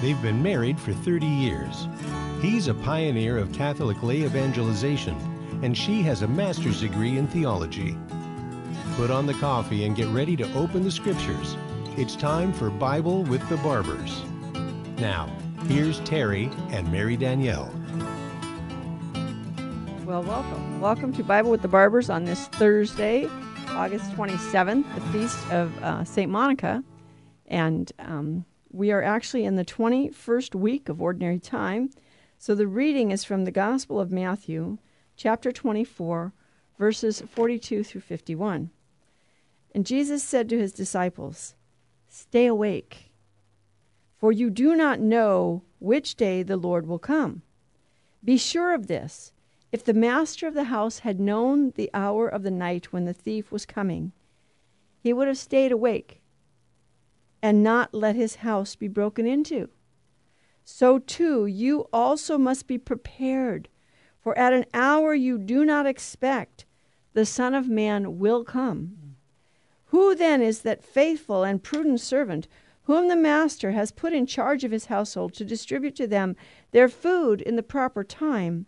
They've been married for 30 years. He's a pioneer of Catholic lay evangelization, and she has a master's degree in theology. Put on the coffee and get ready to open the scriptures. It's time for Bible with the Barbers. Now, here's Terry and Mary Danielle. Well, welcome. Welcome to Bible with the Barbers on this Thursday, August 27th, the feast of uh, St. Monica. And um, we are actually in the 21st week of Ordinary Time. So the reading is from the Gospel of Matthew, chapter 24, verses 42 through 51. And Jesus said to his disciples, Stay awake, for you do not know which day the Lord will come. Be sure of this if the master of the house had known the hour of the night when the thief was coming, he would have stayed awake and not let his house be broken into. So too, you also must be prepared, for at an hour you do not expect, the Son of Man will come. Who then is that faithful and prudent servant whom the master has put in charge of his household to distribute to them their food in the proper time?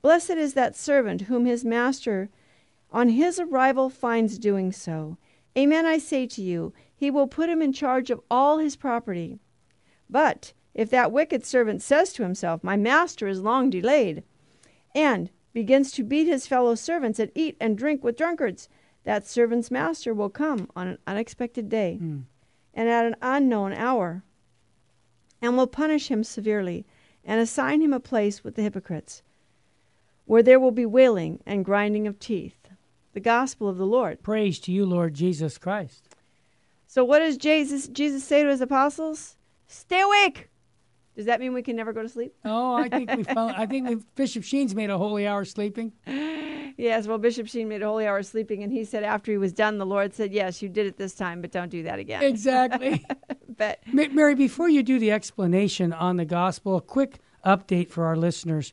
Blessed is that servant whom his master on his arrival finds doing so. Amen, I say to you, he will put him in charge of all his property. But if that wicked servant says to himself, My master is long delayed, and begins to beat his fellow servants and eat and drink with drunkards, that servant's master will come on an unexpected day mm. and at an unknown hour, and will punish him severely and assign him a place with the hypocrites where there will be wailing and grinding of teeth. The gospel of the Lord. Praise to you, Lord Jesus Christ. So what does Jesus Jesus say to his apostles? Stay awake. Does that mean we can never go to sleep? Oh, I think we found. I think we, Bishop Sheen's made a holy hour sleeping. Yes, well, Bishop Sheen made a holy hour sleeping, and he said after he was done, the Lord said, "Yes, you did it this time, but don't do that again." Exactly. but Mary, before you do the explanation on the gospel, a quick update for our listeners.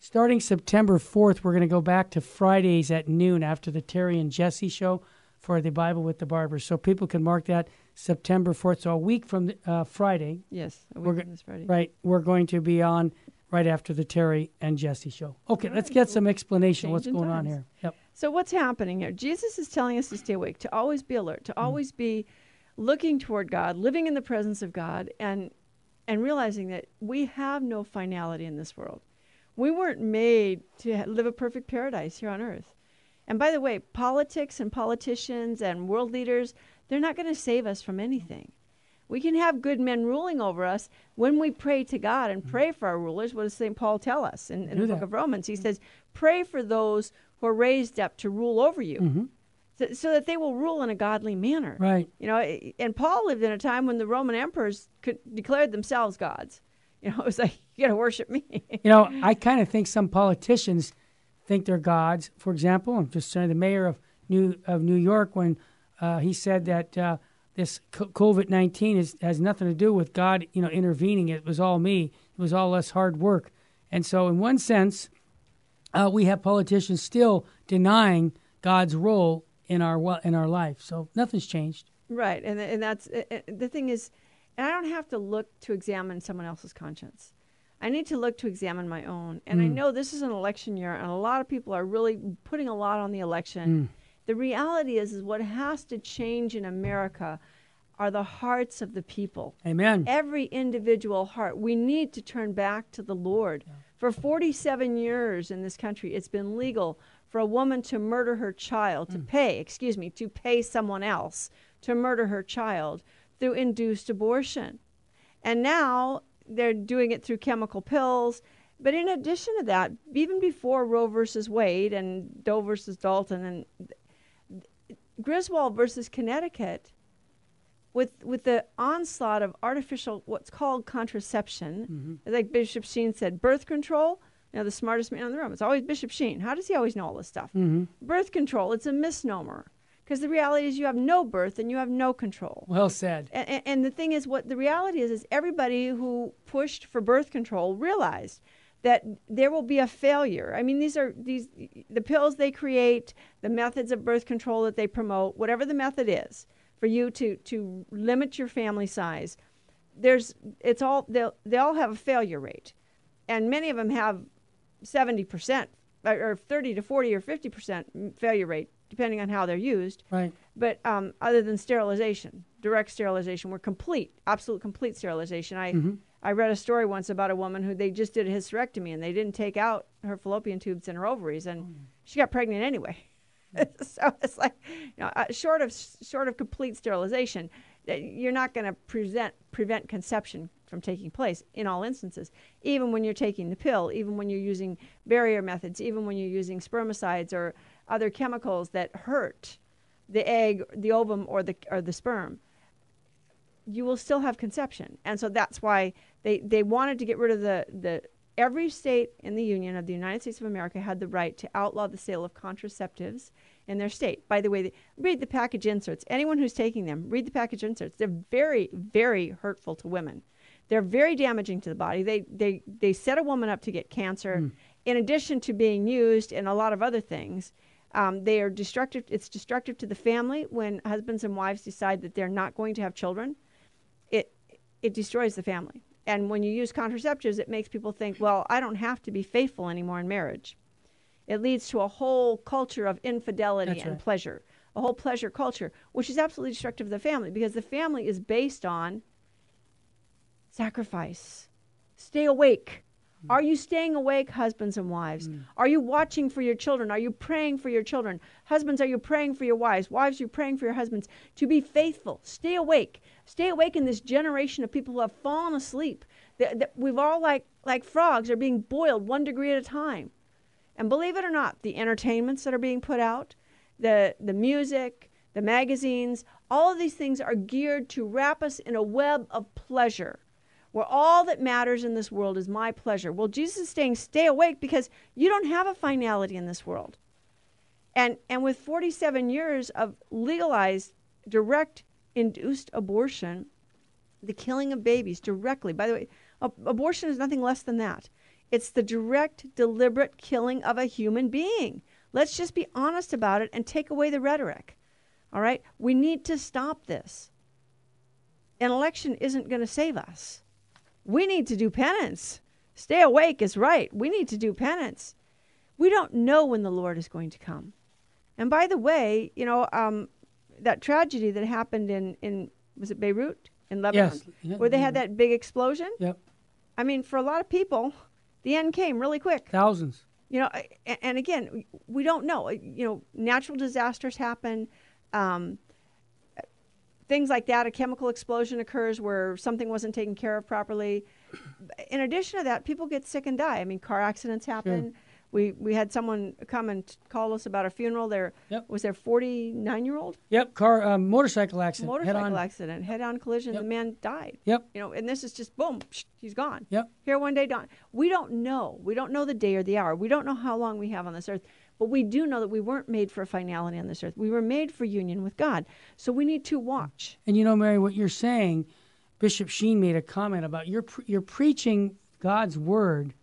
Starting September 4th, we're going to go back to Fridays at noon after the Terry and Jesse show for the Bible with the Barbers. So people can mark that September 4th. So a week from uh, Friday. Yes, a week from this Friday. Right. We're going to be on right after the Terry and Jesse show. Okay, let's get some explanation what's going times. on here. Yep. So what's happening here? Jesus is telling us to stay awake, to always be alert, to mm. always be looking toward God, living in the presence of God and and realizing that we have no finality in this world. We weren't made to live a perfect paradise here on earth. And by the way, politics and politicians and world leaders, they're not going to save us from anything. We can have good men ruling over us when we pray to God and pray for our rulers. What does St. Paul tell us in, in the book of Romans? He says, Pray for those who are raised up to rule over you. Mm-hmm. So, so, that they will rule in a godly manner. Right. You know, and Paul lived in a time when the Roman emperors could, declared themselves gods. You know, it was like, you got to worship me. you know, I kind of think some politicians think they're gods. For example, I'm just saying the mayor of New, of New York, when uh, he said that uh, this COVID 19 has nothing to do with God, you know, intervening. It was all me. It was all us hard work. And so, in one sense, uh, we have politicians still denying God's role in our in our life. So nothing's changed. Right, and and that's the thing is and I don't have to look to examine someone else's conscience. I need to look to examine my own. And mm. I know this is an election year, and a lot of people are really putting a lot on the election. Mm. The reality is, is what has to change in America are the hearts of the people. Amen. Every individual heart. We need to turn back to the Lord. Yeah. For 47 years in this country, it's been legal for a woman to murder her child, to mm. pay, excuse me, to pay someone else to murder her child through induced abortion. And now they're doing it through chemical pills. But in addition to that, even before Roe versus Wade and Doe versus Bolton and Griswold versus Connecticut, with with the onslaught of artificial what's called contraception, mm-hmm. like Bishop Sheen said, birth control. You know, the smartest man in the room. It's always Bishop Sheen. How does he always know all this stuff? Mm-hmm. Birth control. It's a misnomer. Because the reality is, you have no birth and you have no control. Well said. And, and, the thing is, what the reality is, is everybody who pushed for birth control realized that there will be a failure. I mean, these are these the pills they create, the methods of birth control that they promote, whatever the method is for you to to limit your family size. there's it's all they they all have a failure rate, and many of them have seventy percent or thirty to forty or fifty percent failure rate, depending on how they're used. Right. But um, other than sterilization, direct sterilization, were complete, absolute complete sterilization. I I read a story once about a woman who they just did a hysterectomy and they didn't take out her fallopian tubes and her ovaries, and she got pregnant anyway. so it's like, you know, uh, short of short of complete sterilization, you're not going to present prevent conception from taking place in all instances. Even when you're taking the pill, even when you're using barrier methods, even when you're using spermicides or other chemicals that hurt the egg, the ovum, or the or the sperm, you will still have conception. And so that's why they, they wanted to get rid of the, the every state in the Union of the United States of America had the right to outlaw the sale of contraceptives in their state. By the way, read the package inserts. Anyone who's taking them, read the package inserts. They're very, very hurtful to women. They're very damaging to the body. They, they, they set a woman up to get cancer, in addition to being used in a lot of other things. Um, they are destructive. It's destructive to the family when husbands and wives decide that they're not going to have children. It it destroys the family. And when you use contraceptives, it makes people think, well, I don't have to be faithful anymore in marriage. It leads to a whole culture of infidelity That's and right. pleasure, a whole pleasure culture, which is absolutely destructive to the family because the family is based on sacrifice. Stay awake. Hmm. Are you staying awake, husbands and wives? Hmm. Are you watching for your children? Are you praying for your children? Husbands, are you praying for your wives? Wives, are you praying for your husbands? To be faithful. Stay awake. Stay awake in this generation of people who have fallen asleep. That, that we've all, like, like frogs, are being boiled one degree at a time. And believe it or not, the entertainments that are being put out, the, the music, the magazines, all of these things are geared to wrap us in a web of pleasure where all that matters in this world is my pleasure. Well, Jesus is saying, stay awake because you don't have a finality in this world. And, and with 47 years of legalized direct induced abortion, the killing of babies directly, by the way, ab- abortion is nothing less than that. It's the direct, deliberate killing of a human being. Let's just be honest about it and take away the rhetoric. All right? We need to stop this. An election isn't going to save us. We need to do penance. Stay awake is right. We need to do penance. We don't know when the Lord is going to come. And by the way, you know, um, that tragedy that happened in, in was it Beirut in Lebanon, Yes. Where they had that big explosion? Yep. I mean, for a lot of people, the end came really quick. Thousands. You know, and again, we don't know. You know, natural disasters happen. Um, things like that. A chemical explosion occurs where something wasn't taken care of properly. In addition to that, people get sick and die. I mean, car accidents happen. We we had someone come and call us about a funeral. There Yep. was their 49 year old Yep. Car um, motorcycle accident. motorcycle head accident, head on collision. Yep. The man died. Yep. You know, and this is just boom, psh, he's gone. Yep. Here one day, gone. We don't know. We don't know the day or the hour. We don't know how long we have on this earth. But we do know that we weren't made for a finality on this earth. We were made for union with God. So we need to watch. And you know, Mary, what you're saying, Bishop Sheen made a comment about you're pre- you're preaching God's word,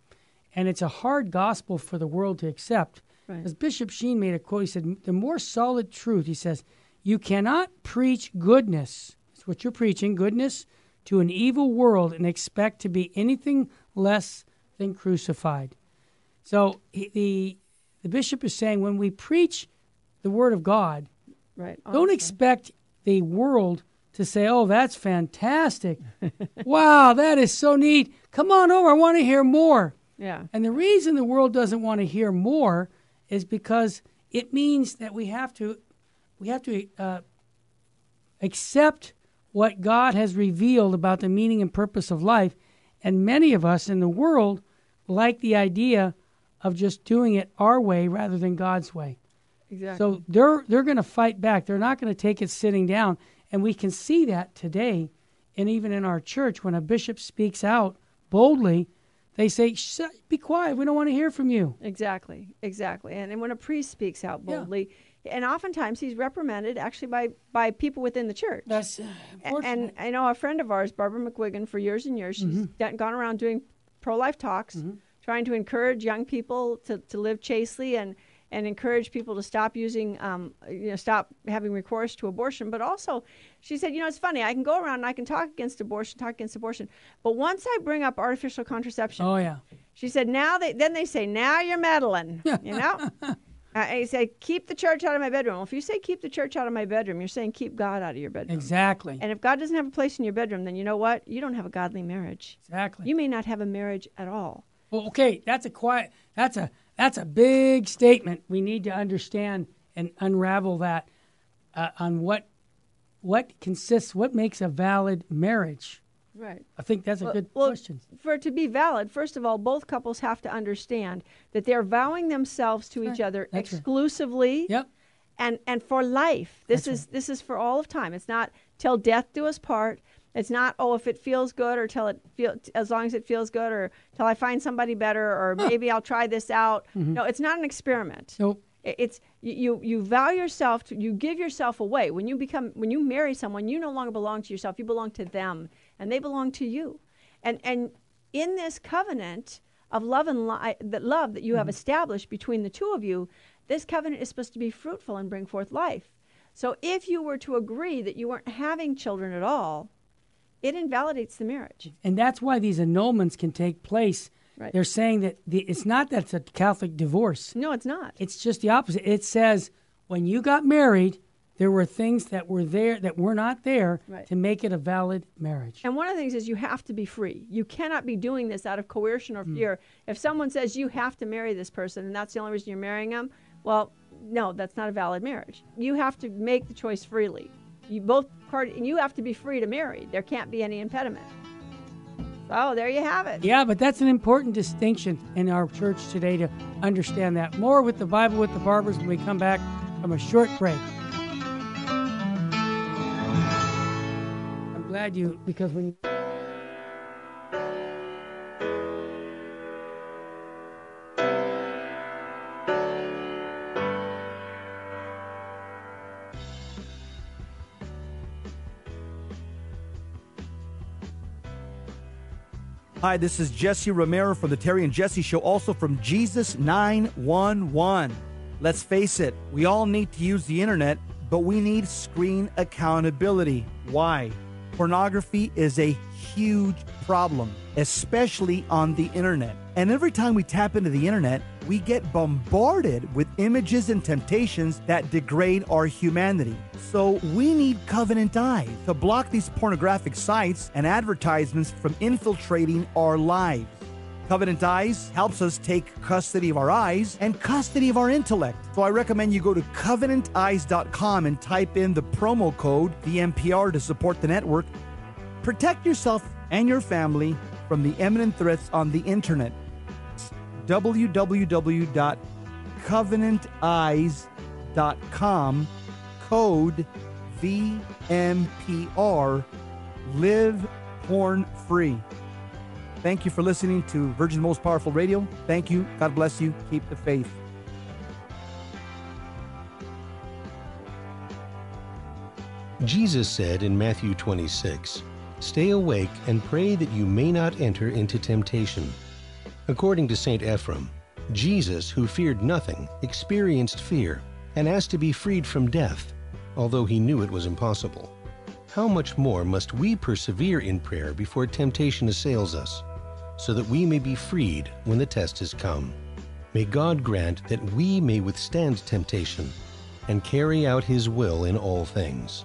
and it's a hard gospel for the world to accept. Right. As Bishop Sheen made a quote, he said, "The more solid truth," he says, "you cannot preach goodness. That's what you're preaching, goodness, to an evil world and expect to be anything less than crucified." So he, the the bishop is saying when we preach the word of God, Right. don't expect the world to say, "Oh, that's fantastic! wow, that is so neat! Come on over, I want to hear more." Yeah. And the reason the world doesn't want to hear more is because it means that we have to we have to uh, accept what God has revealed about the meaning and purpose of life. And many of us in the world like the idea of just doing it our way rather than God's way. Exactly. So they're they're going to fight back. They're not going to take it sitting down, and we can see that today, and even in our church, when a bishop speaks out boldly, they say, "Be quiet. We don't want to hear from you." Exactly, exactly. And, and when a priest speaks out Yeah. boldly, and oftentimes he's reprimanded actually by, by people within the church. That's uh, and I know a friend of ours, Barbara McGuigan, for years and years, she's Mm-hmm. gone around doing pro life talks, trying to encourage young people to, to live chastely. And, and encourage people to stop using, um, you know, stop having recourse to abortion. But also, she said, you know, it's funny. I can go around and I can talk against abortion, talk against abortion, but once I bring up artificial contraception, Oh yeah. she said, now they then they say, now you're meddling, you know. I I say, keep the church out of my bedroom. Well, if you say keep the church out of my bedroom, you're saying keep God out of your bedroom. Exactly. And if God doesn't have a place in your bedroom, then you know what? You don't have a godly marriage. Exactly. You may not have a marriage at all. Well, okay, that's a quiet. That's a that's a big statement. We need to understand and unravel that uh, on what what consists, what makes a valid marriage. Right. I think that's a Well- good well, question. For it to be valid, first of all, both couples have to understand that they're vowing themselves to each right. other That's right. exclusively Yep. and and for life. This That's is this is for all of time. It's not till death do us part. It's not oh if it feels good or till it feel as long as it feels good or till I find somebody better or maybe I'll try this out. Mm-hmm. No, it's not an experiment. Nope. It's you, you vow yourself to you give yourself away when you become when you marry someone you no longer belong to yourself you belong to them and they belong to you and and in this covenant of love and li- that love that you have established between the two of you this covenant is supposed to be fruitful and bring forth life so if you were to agree that you weren't having children at all it invalidates the marriage And that's why these annulments can take place. Right. They're saying that the, it's not that it's a Catholic divorce. no it's not It's just the opposite. It says when you got married, there were things that were there that were not there Right. to make it a valid marriage. And one of the things is you have to be free. You cannot be doing this out of coercion or mm. fear. If someone says you have to marry this person and that's the only reason you're marrying them, well, no, that's not a valid marriage. You have to make the choice freely. You both part and you have to be free to marry. There can't be any impediment. So there you have it. Yeah, but that's an important distinction in our church today to understand that. More with the Bible with the Barbers when we come back from a short break. I'm glad you, because when Hi, this is Jesse Romero from the Terry and Jesse Show, also from Jesus 911. Let's face it, we all need to use the internet, but we need screen accountability. Why? Pornography is a huge problem, especially on the internet. And every time we tap into the internet, we get bombarded with images and temptations that degrade our humanity. So we need Covenant Eyes to block these pornographic sites and advertisements from infiltrating our lives. Covenant Eyes helps us take custody of our eyes and custody of our intellect. So I recommend you go to covenanteyes.com and type in the promo code VMPR to support the network. Protect yourself and your family from the imminent threats on the internet. www.covenanteyes.com code VMPR live porn free. Thank you for listening to Virgin Most Powerful Radio. Thank you. God bless you. Keep the faith. Jesus said in Matthew 26, Stay awake and pray that you may not enter into temptation. According to St. Ephraim, Jesus, who feared nothing, experienced fear and asked to be freed from death, although he knew it was impossible. How much more must we persevere in prayer before temptation assails us, so that we may be freed when the test has come? May God grant that we may withstand temptation and carry out his will in all things.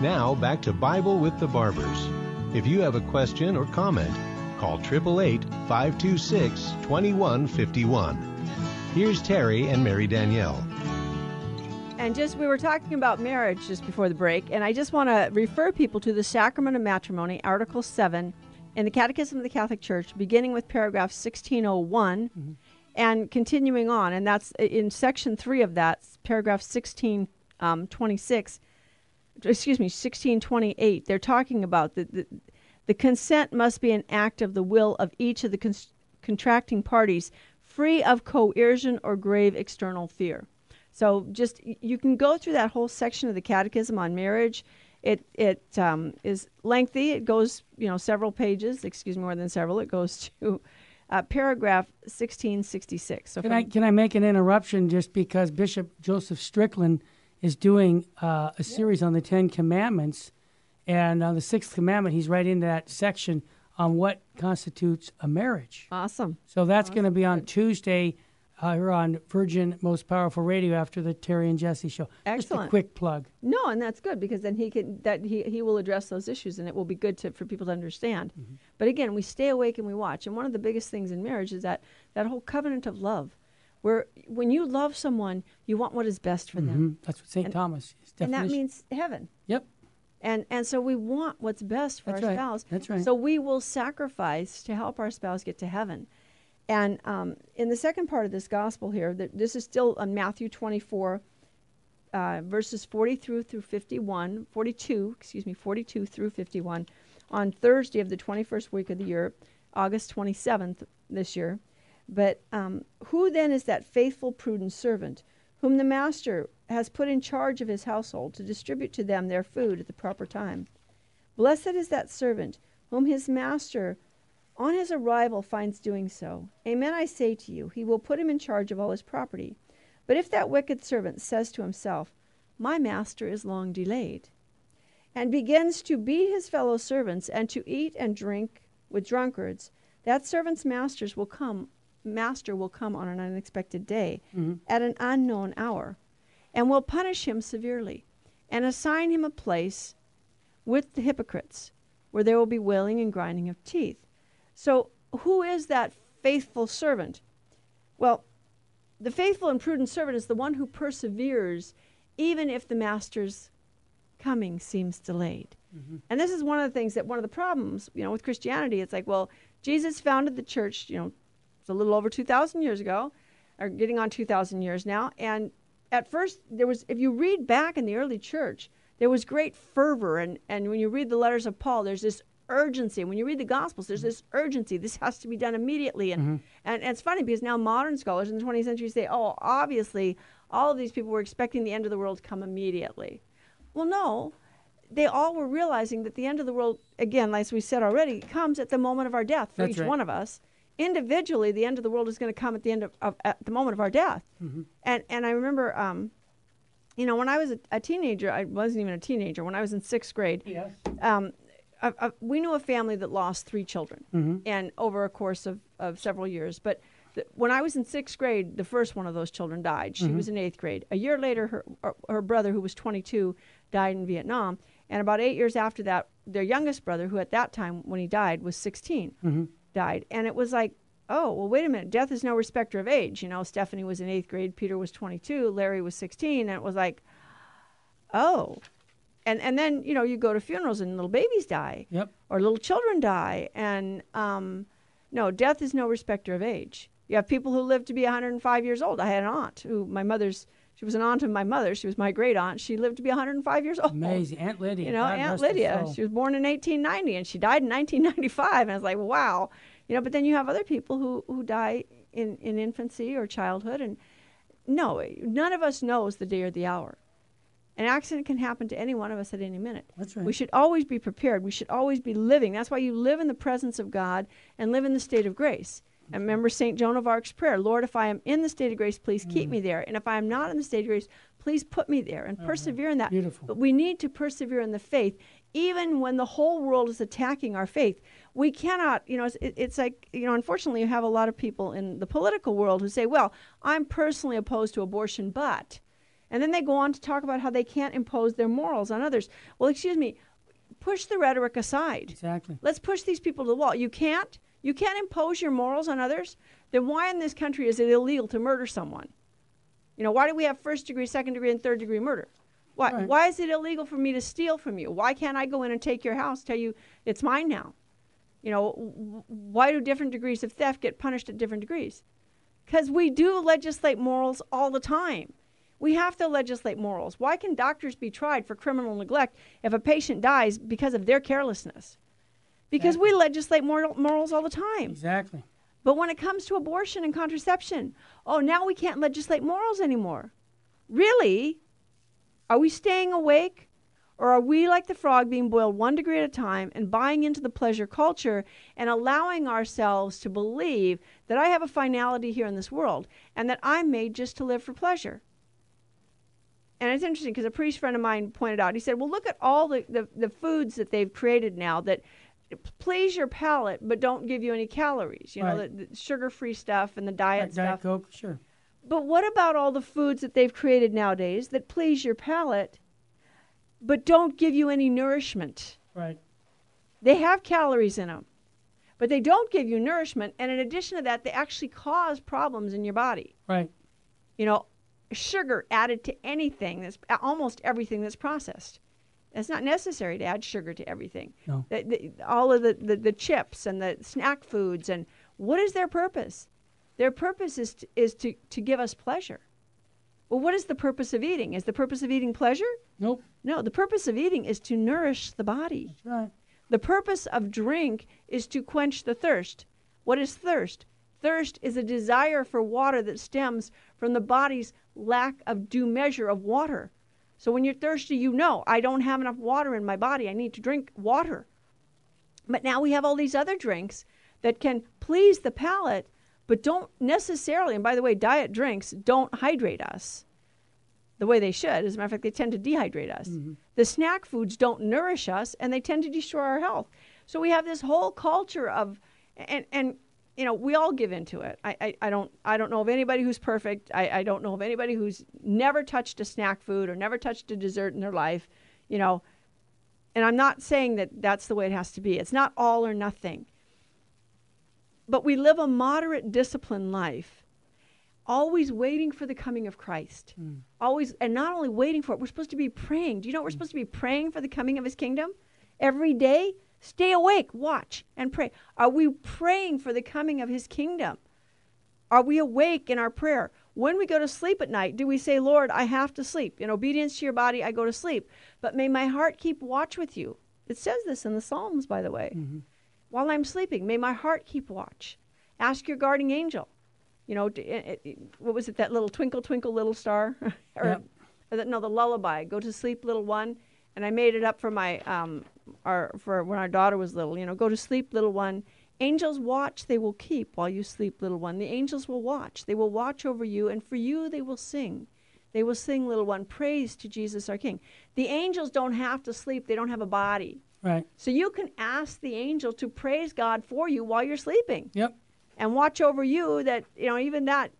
Now back to Bible with the Barbers. If you have a question or comment, call 888 526 2151. Here's Terry and Mary Danielle. And just we were talking about marriage just before the break, and I just want to refer people to the Sacrament of Matrimony, Article 7, in the Catechism of the Catholic Church, beginning with paragraph 1601 and continuing on. And that's in section three of that, paragraph 1626, excuse me, 1628. They're talking about the, the, the consent must be an act of the will of each of the cons- contracting parties, free of coercion or grave external fear. So just you can go through that whole section of the Catechism on marriage. It it um, is lengthy. It goes you know several pages. Excuse me, more than several. It goes to uh, paragraph 1666. So Can I can I make an interruption just because Bishop Joseph Strickland is doing uh, a series on the Ten Commandments, and on the sixth commandment, he's right into that section on what constitutes a marriage. awesome. So that's going to be on Tuesday uh, here on Virgin Most Powerful Radio after the Terry and Jesse show. Just a Excellent. quick plug. No, and that's good because then he can that he, he will address those issues and it will be good to for people to understand. But again, we stay awake and we watch. And one of the biggest things in marriage is that that whole covenant of love, where when you love someone, you want what is best for them, Mhm. That's what St. And- Thomas is. and that means heaven. Yep. And and so we want what's best for That's our right. spouse. That's right. So we will sacrifice to help our spouse get to heaven. And um, in the second part of this gospel here, this is still on Matthew 24, uh, verses 40 through through 51, 42, excuse me, 42 through 51, on Thursday of the 21st week of the year, August 27th this year. But um, who then is that faithful, prudent servant whom the master has put in charge of his household to distribute to them their food at the proper time? Blessed is that servant whom his master on his arrival finds doing so. Amen, I say to you, he will put him in charge of all his property. But if that wicked servant says to himself, My master is long delayed, and begins to beat his fellow servants and to eat and drink with drunkards, that servant's masters will come master will come on an unexpected day mm-hmm. at an unknown hour and will punish him severely and assign him a place with the hypocrites where there will be wailing and grinding of teeth so who is that faithful servant well the faithful and prudent servant is the one who perseveres even if the master's coming seems delayed. Mm-hmm. And this is one of the things that one of the problems, you know, with Christianity, it's like, well, Jesus founded the church, you know, it's a little over 2,000 years ago, or getting on 2,000 years now. And at first, there was, if you read back in the early church, there was great fervor. And, and when you read the letters of Paul, there's this urgency. When you read the Gospels, there's this urgency. This has to be done immediately. And, and, and it's funny because now modern scholars in the 20th century say, oh, obviously, all of these people were expecting the end of the world to come immediately. Well, no, they all were realizing that the end of the world, again, as we said already, comes at the moment of our death for That's each right. one of us. Individually, the end of the world is going to come at the end of, of at the moment of our death. And and I remember, um, you know, when I was a, a teenager, I wasn't even a teenager. When I was in sixth grade, Yes. um, uh, uh, we knew a family that lost three children, and over a course of, of several years. But the, when I was in sixth grade, the first one of those children died. She was in eighth grade. A year later, her her- her brother, who was 22, died in Vietnam. And about eight years after that, their youngest brother, who at that time when he died was 16, died. And it was like, oh, well, wait a minute. Death is no respecter of age. You know, Stephanie was in eighth grade, Peter was 22, Larry was 16, and it was like, oh. And and then you know you go to funerals and little babies die Yep. or little children die. And um, no, death is no respecter of age. You have people who live to be 105 years old. I had an aunt who, my mother's, she was an aunt of my mother. She was my great aunt. She lived to be 105 years old. Amazing. Aunt Lydia. You know, God Aunt Lydia. She was born in 1890 and she died in 1995. And I was like, wow. You know, but then you have other people who, who die in, in infancy or childhood. And no, none of us knows the day or the hour. An accident can happen to any one of us at any minute. That's right. We should always be prepared. We should always be living. That's why you live in the presence of God and live in the state of grace. And remember St. Joan of Arc's prayer Lord, if I am in the state of grace, please Mm. keep me there. And if I am not in the state of grace, please put me there and persevere in that. Beautiful. But we need to persevere in the faith, even when the whole world is attacking our faith. We cannot, you know, it's, it's like, you know, unfortunately, you have a lot of people in the political world who say, well, I'm personally opposed to abortion, but. And then they go on to talk about how they can't impose their morals on others. Well, excuse me, push the rhetoric aside. Exactly. Let's push these people to the wall. You can't. You can't impose your morals on others. Then why in this country is it illegal to murder someone? You know, why do we have first degree, second degree, and third degree murder? Why, Right. why is it illegal for me to steal from you? Why can't I go in and take your house, tell you it's mine now? You know, w- why do different degrees of theft get punished at different degrees? Because we do legislate morals all the time. We have to legislate morals. Why can doctors be tried for criminal neglect if a patient dies because of their carelessness? Because we legislate moral, morals all the time. Exactly. But when it comes to abortion and contraception, oh, now we can't legislate morals anymore. Really? Are we staying awake? Or are we like the frog being boiled one degree at a time and buying into the pleasure culture and allowing ourselves to believe that I have a finality here in this world and that I'm made just to live for pleasure? And it's interesting because a priest friend of mine pointed out, he said, well, look at all the, the, the foods that they've created now that please your palate but don't give you any calories. You know, the, the sugar-free stuff and the diet Like stuff. Diet Coke, sure. But what about all the foods that they've created nowadays that please your palate but don't give you any nourishment? Right. They have calories in them, but they don't give you nourishment. And in addition to that, they actually cause problems in your body. Right. You know, sugar added to anything that's almost everything that's processed. It's not necessary to add sugar to everything. No. The, the, all of the, the, the chips and the snack foods, and what is their purpose? Their purpose is to, is to, to give us pleasure. Well, what is the purpose of eating? Is the purpose of eating pleasure? Nope. No, the purpose of eating is to nourish the body. That's right. The purpose of drink is to quench the thirst. What is thirst? Thirst is a desire for water that stems from the body's lack of due measure of water. So when you're thirsty, you know, I don't have enough water in my body. I need to drink water. But now we have all these other drinks that can please the palate, but don't necessarily, and by the way, diet drinks don't hydrate us the way they should. As a matter of fact, they tend to dehydrate us. Mm-hmm. The snack foods don't nourish us, and they tend to destroy our health. So we have this whole culture of, and and you know, we all give into it. I, I, I don't I don't know of anybody who's perfect. I, I don't know of anybody who's never touched a snack food or never touched a dessert in their life. You know, and I'm not saying that that's the way it has to be. It's not all or nothing. But we live a moderate, disciplined life, always waiting for the coming of Christ. Hmm. Always, and not only waiting for it, we're supposed to be praying. Do you know we're hmm. supposed to be praying for the coming of His kingdom every day? Stay awake, watch, and pray. Are we praying for the coming of His kingdom? Are we awake in our prayer? When we go to sleep at night, do we say, Lord, I have to sleep? In obedience to your body, I go to sleep. But may my heart keep watch with you. It says this in the Psalms, by the way. Mm-hmm. While I'm sleeping, may my heart keep watch. Ask your guarding angel. You know, d- it- it- what was it, that little twinkle, twinkle, little star? or, Yep. or the, no, the lullaby. Go to sleep, little one. And I made it up for my, um, our, for when our daughter was little. You know, go to sleep, little one. Angels watch, they will keep while you sleep, little one. The angels will watch. They will watch over you, and for you they will sing. They will sing, little one, praise to Jesus our King. The angels don't have to sleep, they don't have a body. Right. So you can ask the angel to praise God for you while you're sleeping Yep. and watch over you that you know even that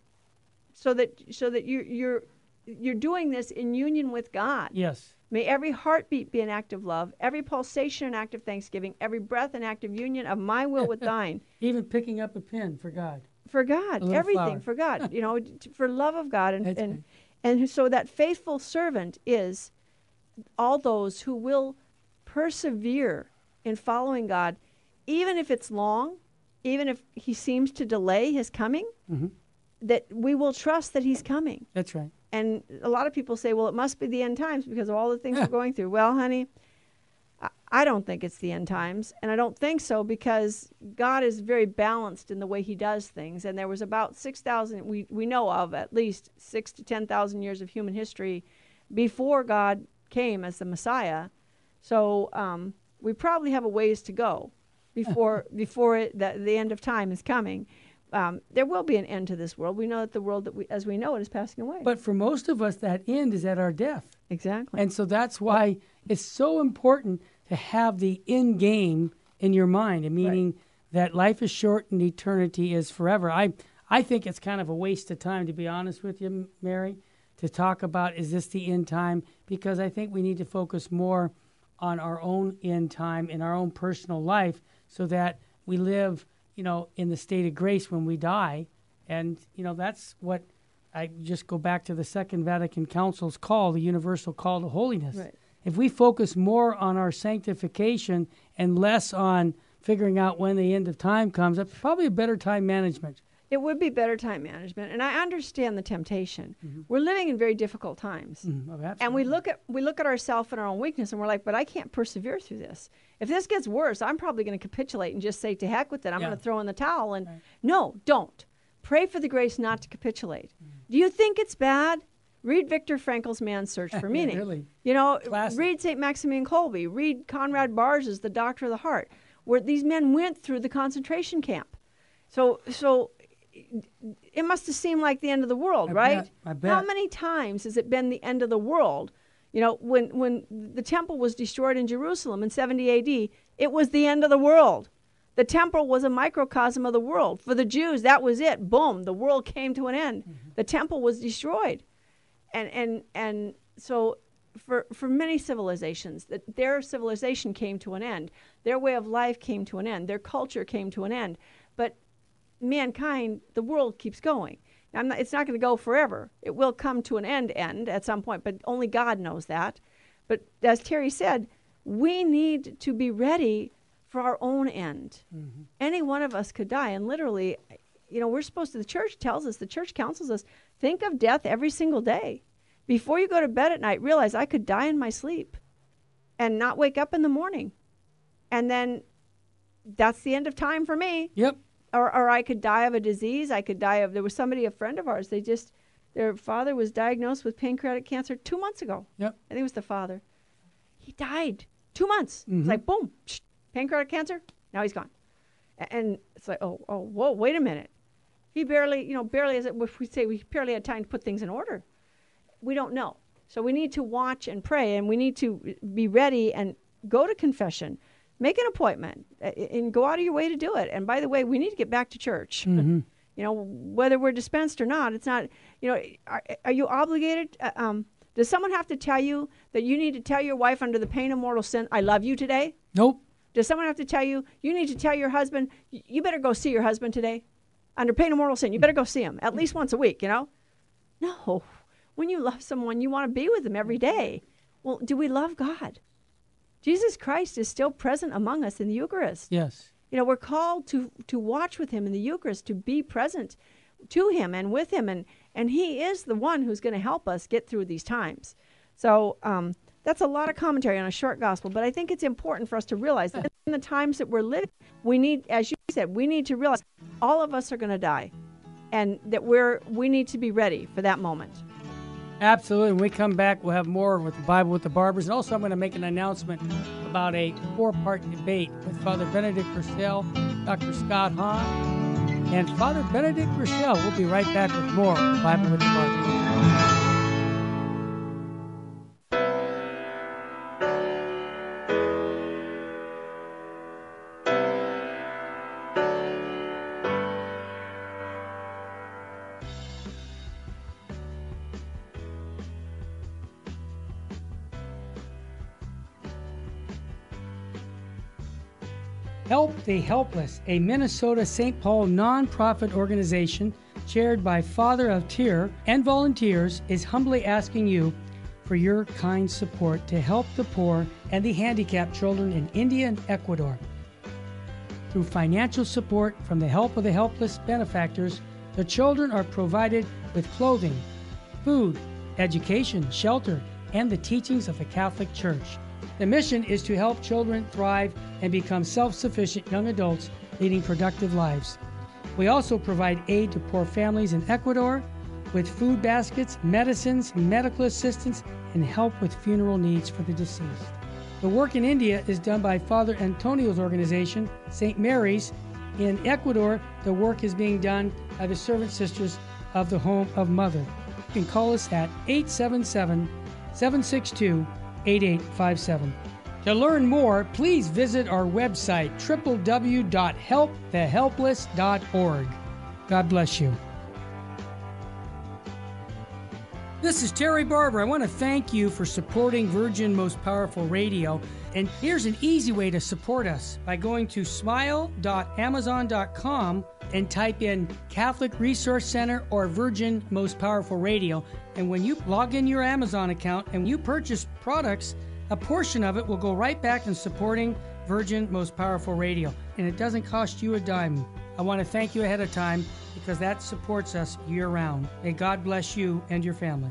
so that so that you're you're you're doing this in union with God. Yes. May every heartbeat be an act of love, every pulsation an act of thanksgiving, every breath an act of union of my will with thine. Even picking up a pen for God. For God, everything flower. for God, you know, t- for love of God and That's and and so that faithful servant is all those who will persevere in following God even if it's long, even if he seems to delay his coming, Mhm. that we will trust that he's coming. That's right. And a lot of people say, well, it must be the end times because of all the things we're going through. Well, honey, I- I don't think it's the end times. And I don't think so because God is very balanced in the way he does things. And there was about 6,000, we, we know of at least six to 10,000 years of human history before God came as the Messiah. So um, we probably have a ways to go before before it, the, the end of time is coming. Um, there will be an end to this world. We know that the world that we, as we know it is passing away. But for most of us, that end is at our death. exactly. And so that's why it's so important to have the end game in your mind, and meaning that life is short and eternity is forever. I, I think it's kind of a waste of time, to be honest with you, Mary, to talk about is this the end time? Because I think we need to focus more on our own end time in our own personal life so that we live, you know, in the state of grace when we die. And, you know, that's what I just go back to the Second Vatican Council's call, the universal call to holiness. Right. If we focus more on our sanctification and less on figuring out when the end of time comes. That's probably a better time management. It would be better time management, and I understand the temptation. We're living in very difficult times, Mm, oh, and we look at we look at ourselves and our own weakness, and we're like, "But I can't persevere through this. If this gets worse, I'm probably going to capitulate and just say to heck with it. I'm Yeah. going to throw in the towel." And no, don't. Pray for the grace not to capitulate. Do you think it's bad? Read Viktor Frankl's Man's Search for Meaning. Really? You know, Classic. read St. Maximilian Kolbe. Read Conrad Baars's The Doctor of the Heart, where these men went through the concentration camp. So, so it must have seemed like the end of the world, I right? bet, I bet. How many times has it been the end of the world? You know, when when the temple was destroyed in Jerusalem in 70 AD, it was the end of the world. The temple was a microcosm of the world. For the Jews, that was it. Boom, the world came to an end. Mm-hmm. The temple was destroyed. And and and so for for many civilizations, that their civilization came to an end. Their way of life came to an end. Their culture came to an end. But mankind, the world keeps going. Not, it's not going to go forever. It will come to an end end at some point, but only God knows that. But as Terry said, we need to be ready for our own end. Mm-hmm. Any one of us could die, and literally, you know, we're supposed to. The church tells us, the church counsels us, think of death every single day. Before you go to bed at night, realize I could die in my sleep, and not wake up in the morning, and then that's the end of time for me Yep. Or, or I could die of a disease. I could die of. There was somebody, a friend of ours. They just, their father was diagnosed with pancreatic cancer two months ago. Yep. I think it was the father. He died two months. Mm-hmm. It's like boom, psh, pancreatic cancer. Now he's gone. And it's like, oh, oh, whoa, wait a minute. He barely, you know, barely as if we say we barely had time to put things in order. We don't know. So we need to watch and pray, and we need to be ready and go to confession. Make an appointment uh, and go out of your way to do it. And by the way, we need to get back to church. Mm-hmm. you know, whether we're dispensed or not, it's not, you know, are, are you obligated? Uh, um, does someone have to tell you that you need to tell your wife under the pain of mortal sin, I love you today? Nope. Does someone have to tell you, you need to tell your husband, you better go see your husband today? Under pain of mortal sin, you better go see him at least once a week, you know? No. When you love someone, you want to be with them every day. Well, do we love God? Jesus Christ is still present among us in the Eucharist. Yes. You know, we're called to to watch with him in the Eucharist, to be present to him and with him, and and he is the one who's going to help us get through these times. So um, that's a lot of commentary on a short gospel, but I think it's important for us to realize that in the times that we're living, we need, as you said, we need to realize all of us are going to die, and that we're we need to be ready for that moment. Absolutely. When we come back, we'll have more with the Bible with the Barbers. And also, I'm going to make an announcement about a four part debate with Father Benedict Purcell, Dr. Scott Hahn, and Father Benedict Rochelle. We'll be right back with more Bible with the Barbers. Help the Helpless, a Minnesota St. Paul nonprofit organization chaired by Father of Tear and volunteers, is humbly asking you for your kind support to help the poor and the handicapped children in India and Ecuador. Through financial support from the Help of the Helpless benefactors, the children are provided with clothing, food, education, shelter, and the teachings of the Catholic Church. The mission is to help children thrive and become self sufficient young adults leading productive lives. We also provide aid to poor families in Ecuador with food baskets, medicines, medical assistance, and help with funeral needs for the deceased. The work in India is done by Father Antonio's organization, St. Mary's. In Ecuador, the work is being done by the Servant Sisters of the Home of Mother. You can call us at 877 762 8857. To learn more, please visit our website www.helpthehelpless.org. God bless you. This is Terry Barber. I want to thank you for supporting Virgin Most Powerful Radio. And here's an easy way to support us by going to smile.amazon.com and type in Catholic Resource Center or Virgin Most Powerful Radio. And when you log in your Amazon account and you purchase products, a portion of it will go right back in supporting Virgin Most Powerful Radio, and it doesn't cost you a dime. I want to thank you ahead of time because that supports us year round. May God bless you and your family.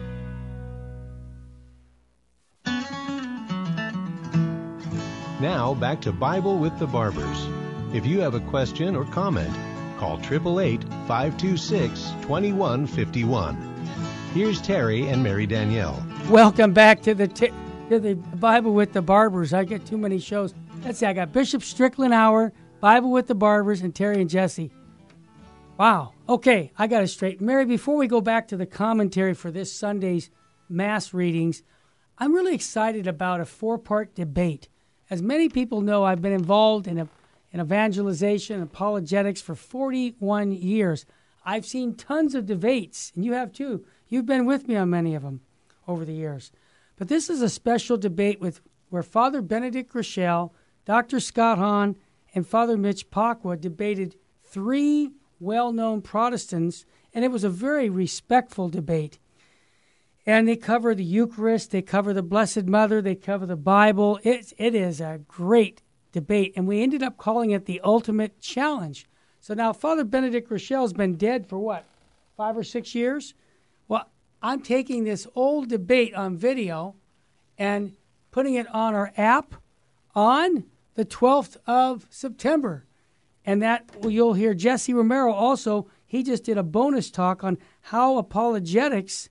Now back to Bible with the Barbers. If you have a question or comment, call 888 526 2151. Here's Terry and Mary Danielle. Welcome back to the t- to the Bible with the Barbers. I get too many shows. Let's see. I got Bishop Strickland Hour, Bible with the Barbers, and Terry and Jesse. Wow. Okay, I got it straight. Mary, before we go back to the commentary for this Sunday's mass readings, I'm really excited about a four-part debate. As many people know, I've been involved in, a, in evangelization, and apologetics for 41 years. I've seen tons of debates, and you have too. You've been with me on many of them over the years. But this is a special debate with where Father Benedict Groeschel, Dr. Scott Hahn, and Father Mitch Pacwa debated three well-known Protestants, and it was a very respectful debate. And they cover the Eucharist, they cover the Blessed Mother, they cover the Bible. It, it is a great debate, and we ended up calling it the ultimate challenge. So now Father Benedict Groeschel's been dead for what, five or six years? Well, I'm taking this old debate on video and putting it on our app on the 12th of September. And that you'll hear Jesse Romero also. He just did a bonus talk on how apologetics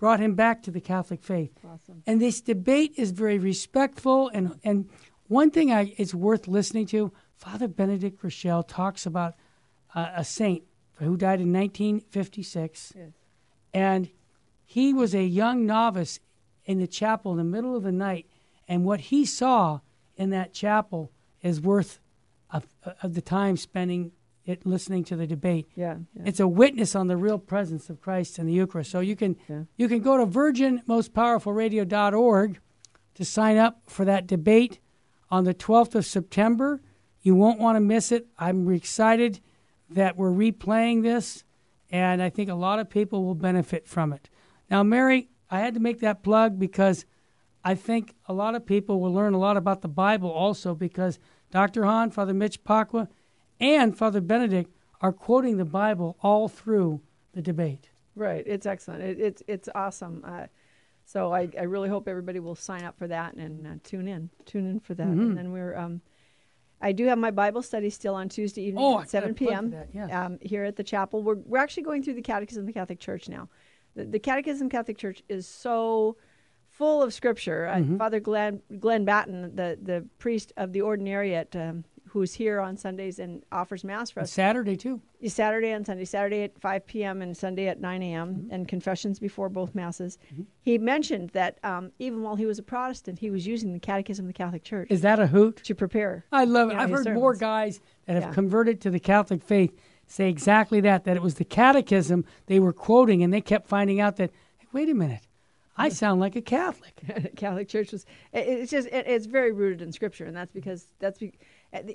brought him back to the Catholic faith. Awesome. And this debate is very respectful. And, and one thing I, it's worth listening to Father Benedict Groeschel talks about uh, a saint who died in 1956. Yes. And he was a young novice in the chapel in the middle of the night. And what he saw in that chapel is worth of, of the time spending it listening to the debate. Yeah. yeah. It's a witness on the real presence of Christ in the Eucharist. So you can Yeah. you can go to virginmostpowerfulradio.org to sign up for that debate on the 12th of September. You won't want to miss it. I'm excited that we're replaying this, and I think a lot of people will benefit from it. Now, Mary, I had to make that plug because I think a lot of people will learn a lot about the Bible also because Dr. Hahn, Father Mitch Pacwa, and Father Benedict are quoting the Bible all through the debate. Right. It's excellent. It, it's it's awesome. Uh, so I, I really hope everybody will sign up for that and uh, tune in. Tune in for that. Mm-hmm. And then we're um, I do have my Bible study still on Tuesday evening Oh, at 7 p.m. that, yeah. um, here at the chapel. We're we're actually going through the Catechism of the Catholic Church now. The, the Catechism of the Catholic Church is so full of scripture. Mm-hmm. Uh, Father Glenn Glenn Batten, the the priest of the Ordinariate, um, who's here on Sundays and offers mass for us. Saturday, too. Saturday and Sunday, Saturday at 5 p.m. and Sunday at 9 a.m. Mm-hmm. and confessions before both masses. He mentioned that um, even while he was a Protestant, he was using the Catechism of the Catholic Church Is that a hoot? to prepare. I love it. you know, I've heard more guys that have Yeah. converted to the Catholic faith say exactly that, that it was the catechism they were quoting, and they kept finding out that, hey, wait a minute, I sound like a Catholic. Catholic Church was. It's just it, it's very rooted in Scripture, and that's because that's be,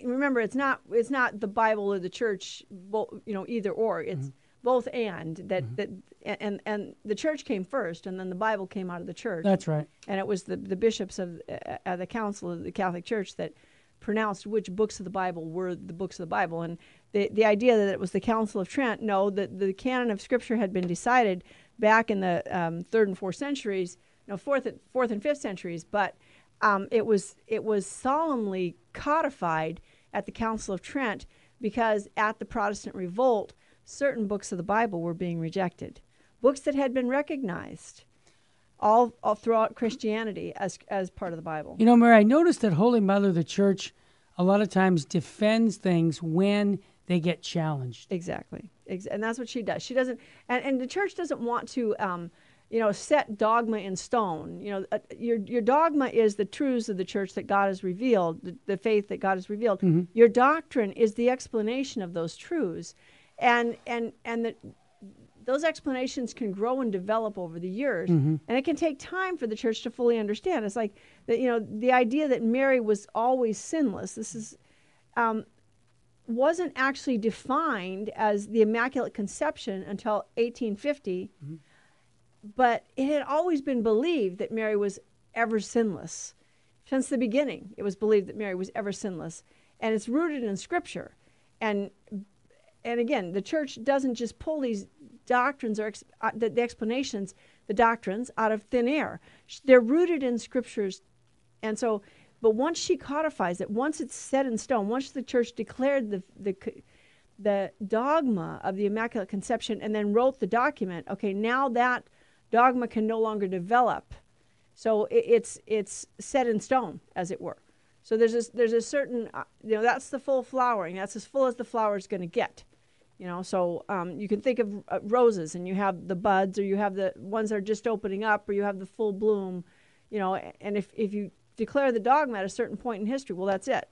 remember it's not it's not the Bible or the Church, you know, either or. It's both and that that and and the Church came first, and then the Bible came out of the Church. That's right. and it was the, the bishops of uh, uh, the council of the Catholic Church that pronounced which books of the Bible were the books of the Bible. And the, the idea that it was the Council of Trent, no, that the canon of Scripture had been decided back in the um, third and fourth centuries, no, fourth, and- fourth and fifth centuries, but um, it was it was solemnly codified at the Council of Trent because at the Protestant revolt, certain books of the Bible were being rejected, books that had been recognized all, all throughout Christianity as as part of the Bible. You know, Mary, I noticed that Holy Mother, the Church, a lot of times defends things when they get challenged. Exactly, and that's what she does. She doesn't, and, and the church doesn't want to um, you know, set dogma in stone. You know, uh, your your dogma is the truths of the church that God has revealed, the, the faith that God has revealed. Your doctrine is the explanation of those truths, and and and the, those explanations can grow and develop over the years, and it can take time for the church to fully understand. It's like the, you know the idea that Mary was always sinless. This is um, wasn't actually defined as the Immaculate Conception until 1850, but it had always been believed that Mary was ever sinless. Since the beginning, it was believed that Mary was ever sinless, and it's rooted in Scripture. And and again, the church doesn't just pull these doctrines or ex, uh, the, the explanations, the doctrines out of thin air. They're rooted in Scriptures, and so. But once she codifies it, once it's set in stone, once the church declared the the the dogma of the Immaculate Conception and then wrote the document, okay, now that dogma can no longer develop. So it, it's it's set in stone, as it were. So there's a, there's a certain uh, you know that's the full flowering. That's as full as the flower is going to get. You know, so um, you can think of uh, roses, and you have the buds, or you have the ones that are just opening up, or you have the full bloom. You know, and if if you declare the dogma at a certain point in history, well, that's it.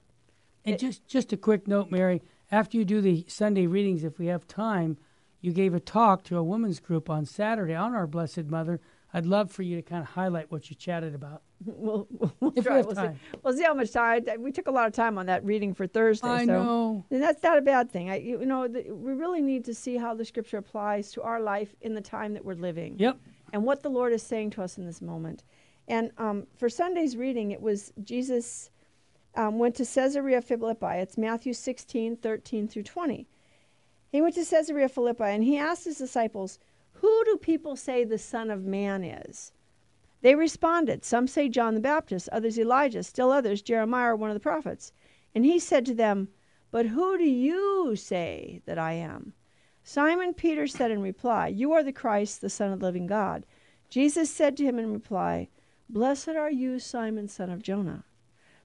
And just just a quick note, Mary. After you do the Sunday readings, if we have time, you gave a talk to a women's group on Saturday on our Blessed Mother. I'd love for you to kind of highlight what you chatted about. We'll, we'll If we try. have we'll, time. See, we'll see how much time. We took a lot of time on that reading for Thursday. I so. know. And that's not a bad thing. I, you know, the, we really need to see how the scripture applies to our life in the time that we're living. Yep. And what the Lord is saying to us in this moment. And um, for Sunday's reading, it was Jesus um, went to Caesarea Philippi. It's Matthew 16, 13 through 20. He went to Caesarea Philippi and he asked his disciples, Who do people say the Son of Man is? They responded, Some say John the Baptist, others Elijah, still others Jeremiah one of the prophets. And he said to them, But who do you say that I am? Simon Peter said in reply, You are the Christ, the Son of the living God. Jesus said to him in reply, Blessed are you, Simon, son of Jonah.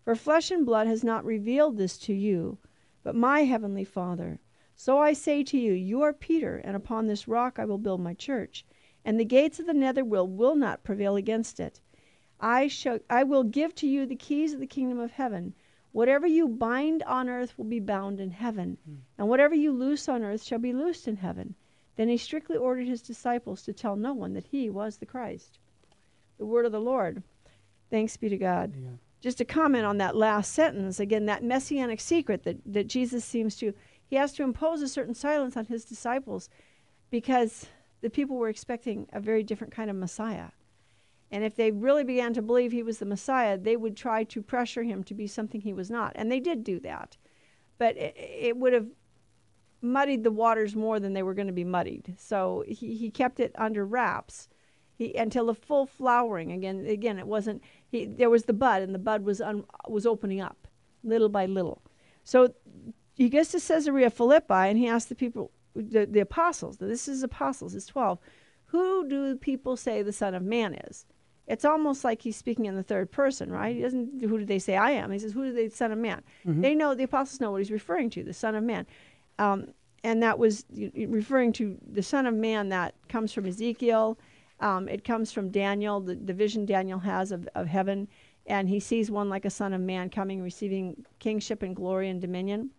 For flesh and blood has not revealed this to you, but my heavenly Father. So I say to you, You are Peter, and upon this rock I will build my church, and the gates of the netherworld will not prevail against it. I shall I will give to you the keys of the kingdom of heaven. Whatever you bind on earth will be bound in heaven, hmm. and whatever you loose on earth shall be loosed in heaven. Then he strictly ordered his disciples to tell no one that he was the Christ. The word of the Lord. Thanks be to God. Yeah. Just to comment on that last sentence, again, that messianic secret that, that Jesus seems to, he has to impose a certain silence on his disciples because the people were expecting a very different kind of Messiah. And if they really began to believe he was the Messiah, they would try to pressure him to be something he was not. And they did do that. But it, it would have muddied the waters more than they were going to be muddied. So he, he kept it under wraps he, until the full flowering. Again, again, it wasn't. He, there was the bud, and the bud was un, was opening up little by little. So he gets to Caesarea Philippi, and he asks the people, the, the apostles. This is apostles. It's twelve. Who do people say the Son of Man is? It's almost like he's speaking in the third person, right? He doesn't. Who do they say I am? He says, "Who do they Son of Man?" They know the apostles know what he's referring to, the Son of Man, um, and that was referring to the Son of Man that comes from Ezekiel. Um, it comes from Daniel, the, the vision Daniel has of, of heaven, and he sees one like a Son of Man coming, receiving kingship and glory and dominion.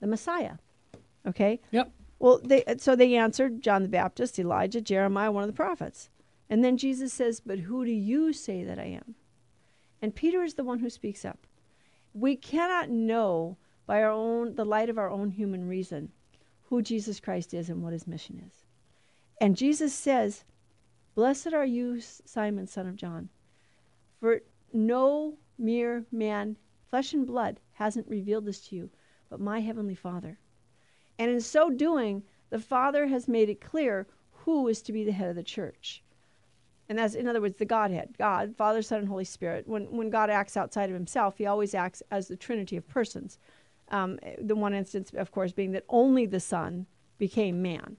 The Messiah. Okay. Yep. Well, they uh, so they answered John the Baptist, Elijah, Jeremiah, one of the prophets. And then Jesus says, "But who do you say that I am?" And Peter is the one who speaks up. We cannot know by our own the light of our own human reason who Jesus Christ is and what his mission is. And Jesus says, "Blessed are you, Simon, son of John, for no mere man, flesh and blood, hasn't revealed this to you, but my heavenly Father." And in so doing, the Father has made it clear who is to be the head of the church. And that's, in other words, the Godhead God, Father, Son, and Holy Spirit. When, when God acts outside of himself, he always acts as the Trinity of persons. Um, the one instance, of course, being that only the Son became man.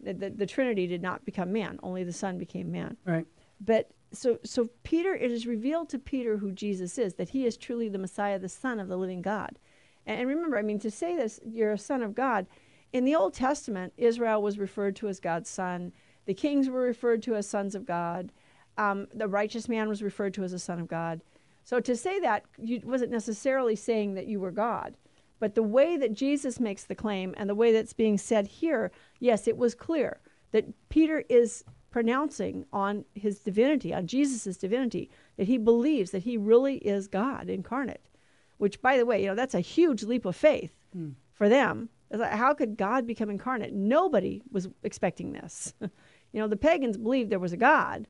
The, the, the Trinity did not become man, only the Son became man. Right. But so, so Peter, it is revealed to Peter who Jesus is, that he is truly the Messiah, the Son of the living God. And, remember, I mean, to say this, you're a son of God. In the Old Testament, Israel was referred to as God's son. The kings were referred to as sons of God. Um, the righteous man was referred to as a son of God. So to say that you wasn't necessarily saying that you were God. But the way that Jesus makes the claim and the way that's being said here, yes, it was clear that Peter is pronouncing on his divinity, on Jesus' divinity, that he believes that he really is God incarnate. Which, by the way, you know, that's a huge leap of faith hmm. for them. Like, how could God become incarnate? Nobody was expecting this. you know, the pagans believed there was a God,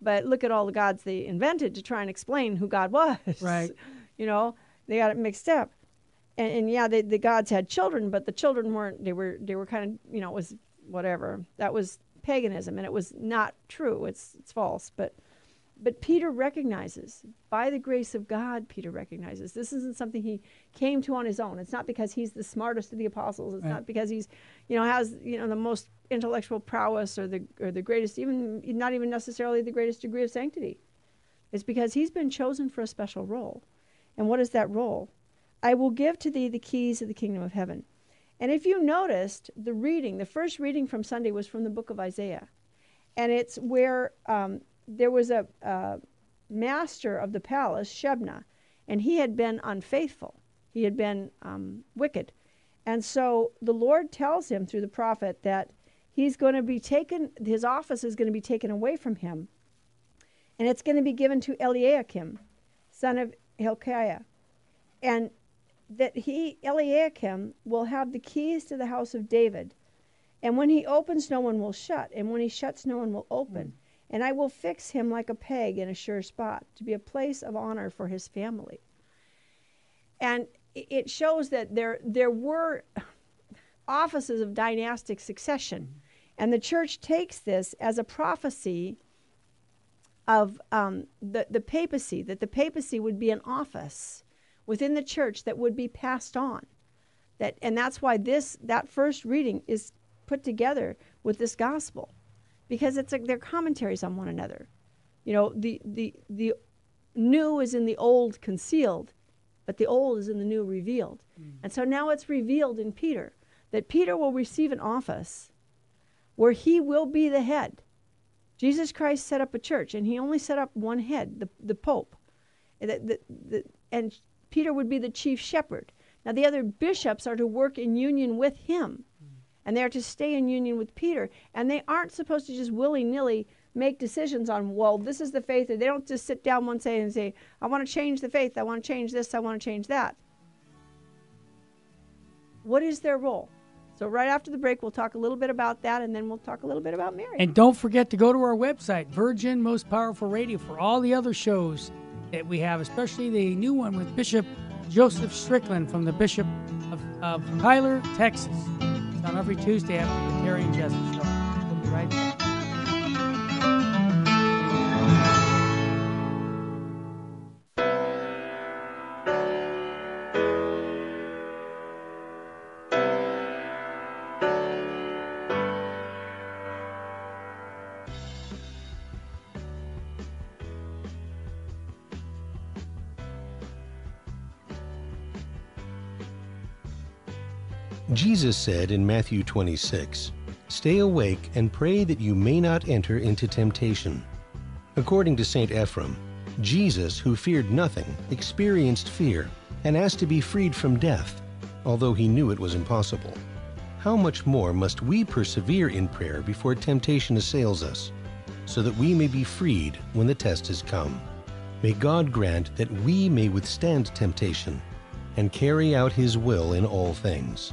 but look at all the gods they invented to try and explain who God was. Right. You know, they got it mixed up and, and yeah, they, the gods had children, but the children weren't. They were they were kind of you know it was whatever. That was paganism, and it was not true. It's it's false. But but Peter recognizes by the grace of God. Peter recognizes this isn't something he came to on his own. It's not because he's the smartest of the apostles. It's right. not because he's you know has you know the most intellectual prowess or the or the greatest even not even necessarily the greatest degree of sanctity. It's because he's been chosen for a special role. And what is that role? I will give to thee the keys of the kingdom of heaven. And if you noticed, the reading, the first reading from Sunday was from the book of Isaiah. And it's where um, there was a, master of the palace, Shebna, and he had been unfaithful. He had been um, wicked. And so the Lord tells him through the prophet that he's going to be taken, his office is going to be taken away from him. And it's going to be given to Eliakim, son of Hilkiah. And that he, Eliakim, will have the keys to the house of David. And when he opens, no one will shut. And when he shuts, no one will open. And I will fix him like a peg in a sure spot to be a place of honor for his family. And it shows that there, there were offices of dynastic succession. And the church takes this as a prophecy of um, the, the papacy, that the papacy would be an office within the church that would be passed on. That, and that's why this that first reading is put together with this gospel because it's like they're commentaries on one another. You know, the the the new is in the old concealed, but the old is in the new revealed. Mm. And so now it's revealed in Peter that Peter will receive an office where he will be the head. Jesus Christ set up a church, and he only set up one head, the, the Pope. The, the, and Peter would be the chief shepherd. Now, the other bishops are to work in union with him, and they are to stay in union with Peter. And they aren't supposed to just willy nilly make decisions on, well, this is the faith. They don't just sit down one day and say, I want to change the faith, I want to change this, I want to change that. What is their role? So, right after the break, we'll talk a little bit about that, and then we'll talk a little bit about Mary. And don't forget to go to our website, Virgin Most Powerful Radio, for all the other shows that we have, especially the new one with Bishop Joseph Strickland from the Bishop of, of Tyler, Texas. On every Tuesday after the Terry and Jesse show. We'll be right back. Jesus said in Matthew 26, Stay awake and pray that you may not enter into temptation. According to St. Ephrem, Jesus, who feared nothing, experienced fear and asked to be freed from death, although he knew it was impossible. How much more must we persevere in prayer before temptation assails us, so that we may be freed when the test has come? May God grant that we may withstand temptation and carry out His will in all things.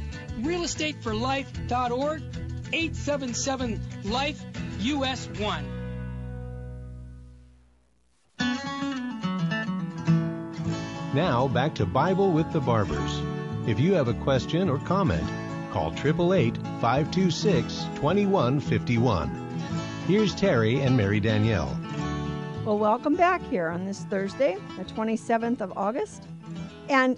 realestateforlife.org 877 life us 1 Now back to Bible with the Barbers. If you have a question or comment, call 888 526 2151. Here's Terry and Mary Danielle. Well, welcome back here on this Thursday, the 27th of August. And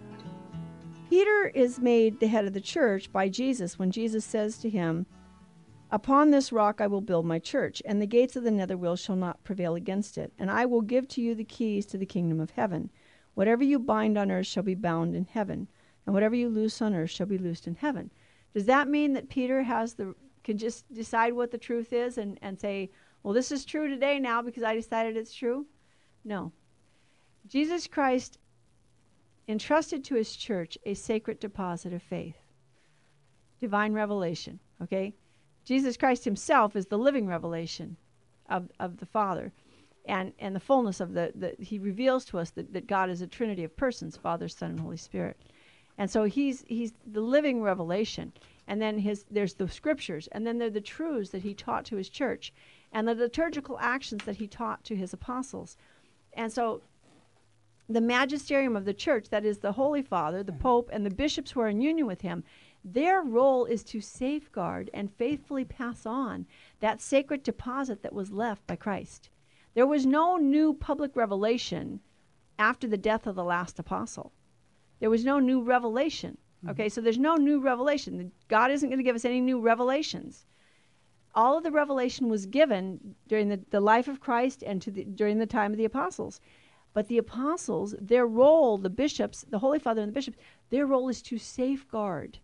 Peter is made the head of the church by Jesus when Jesus says to him, Upon this rock I will build my church, and the gates of the netherworld shall not prevail against it. And I will give to you the keys to the kingdom of heaven. Whatever you bind on earth shall be bound in heaven, and whatever you loose on earth shall be loosed in heaven. Does that mean that Peter has the can just decide what the truth is and, and say, Well, this is true today now because I decided it's true? No. Jesus Christ entrusted to his church a sacred deposit of faith, divine revelation. Okay? Jesus Christ himself is the living revelation of, of the Father. And, and the fullness of the, the he reveals to us that, that God is a trinity of persons, Father, Son, and Holy Spirit. And so he's he's the living revelation. And then his there's the scriptures, and then there are the truths that he taught to his church, and the liturgical actions that he taught to his apostles. And so the magisterium of the church, that is the Holy Father, the mm-hmm. Pope, and the bishops who are in union with him, their role is to safeguard and faithfully pass on that sacred deposit that was left by Christ. There was no new public revelation after the death of the last apostle. There was no new revelation. Mm-hmm. Okay, so there's no new revelation. God isn't going to give us any new revelations. All of the revelation was given during the, the life of Christ and to the, during the time of the apostles. But the apostles, their role, the bishops, the Holy Father and the bishops, their role is to safeguard,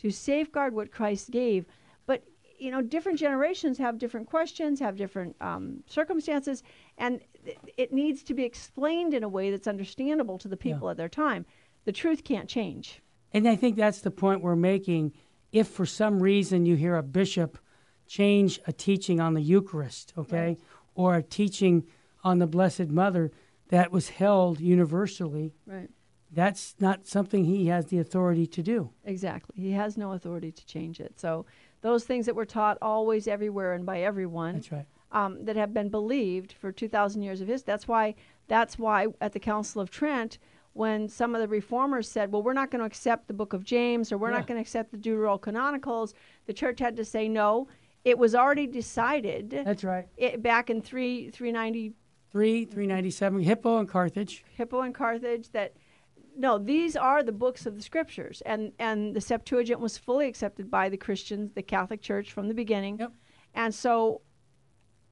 to safeguard what Christ gave. But you know, different generations have different questions, have different um, circumstances, and th- it needs to be explained in a way that's understandable to the people Yeah. of their time. The truth can't change. And I think that's the point we're making. If for some reason you hear a bishop change a teaching on the Eucharist, okay, or a teaching on the Blessed Mother that was held universally, Right. that's not something he has the authority to do. Exactly. He has no authority to change it. So those things that were taught always, everywhere, and by everyone. That's right. um, that have been believed for 2,000 years of history. That's why, that's why at the Council of Trent, when some of the reformers said, well, we're not going to accept the book of James or we're Yeah. not going to accept the Deuterocanonicals, the church had to say no. It was already decided That's right. it, back in 3, 390 Three, three ninety seven, Hippo and Carthage. Hippo and Carthage that no, these are the books of the scriptures, and and the Septuagint was fully accepted by the Christians, the Catholic Church from the beginning, Yep. and so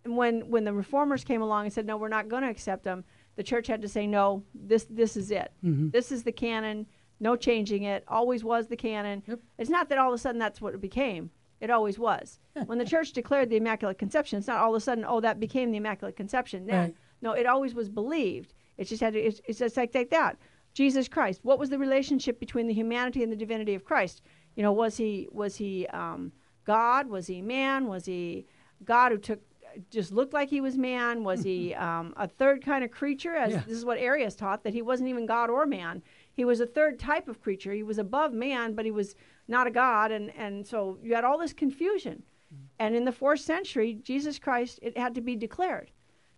when when the reformers came along and said no, we're not going to accept them, the church had to say no, this this is it, mm-hmm. this is the canon, no changing it, always was the canon. Yep. It's not that all of a sudden that's what it became. It always was. when the church declared the Immaculate Conception, it's not all of a sudden, oh, that became the Immaculate Conception. No, Right. No, it always was believed. It just had to, it's, it's just like, like that. Jesus Christ. What was the relationship between the humanity and the divinity of Christ? You know, was he was he um, God? Was he man? Was he God who took just looked like he was man? Was he um, a third kind of creature? As Yeah. this is what Arius taught that he wasn't even God or man. He was a third type of creature. He was above man, but he was not a god, and and so you had all this confusion. And in the fourth century, Jesus Christ, it had to be declared.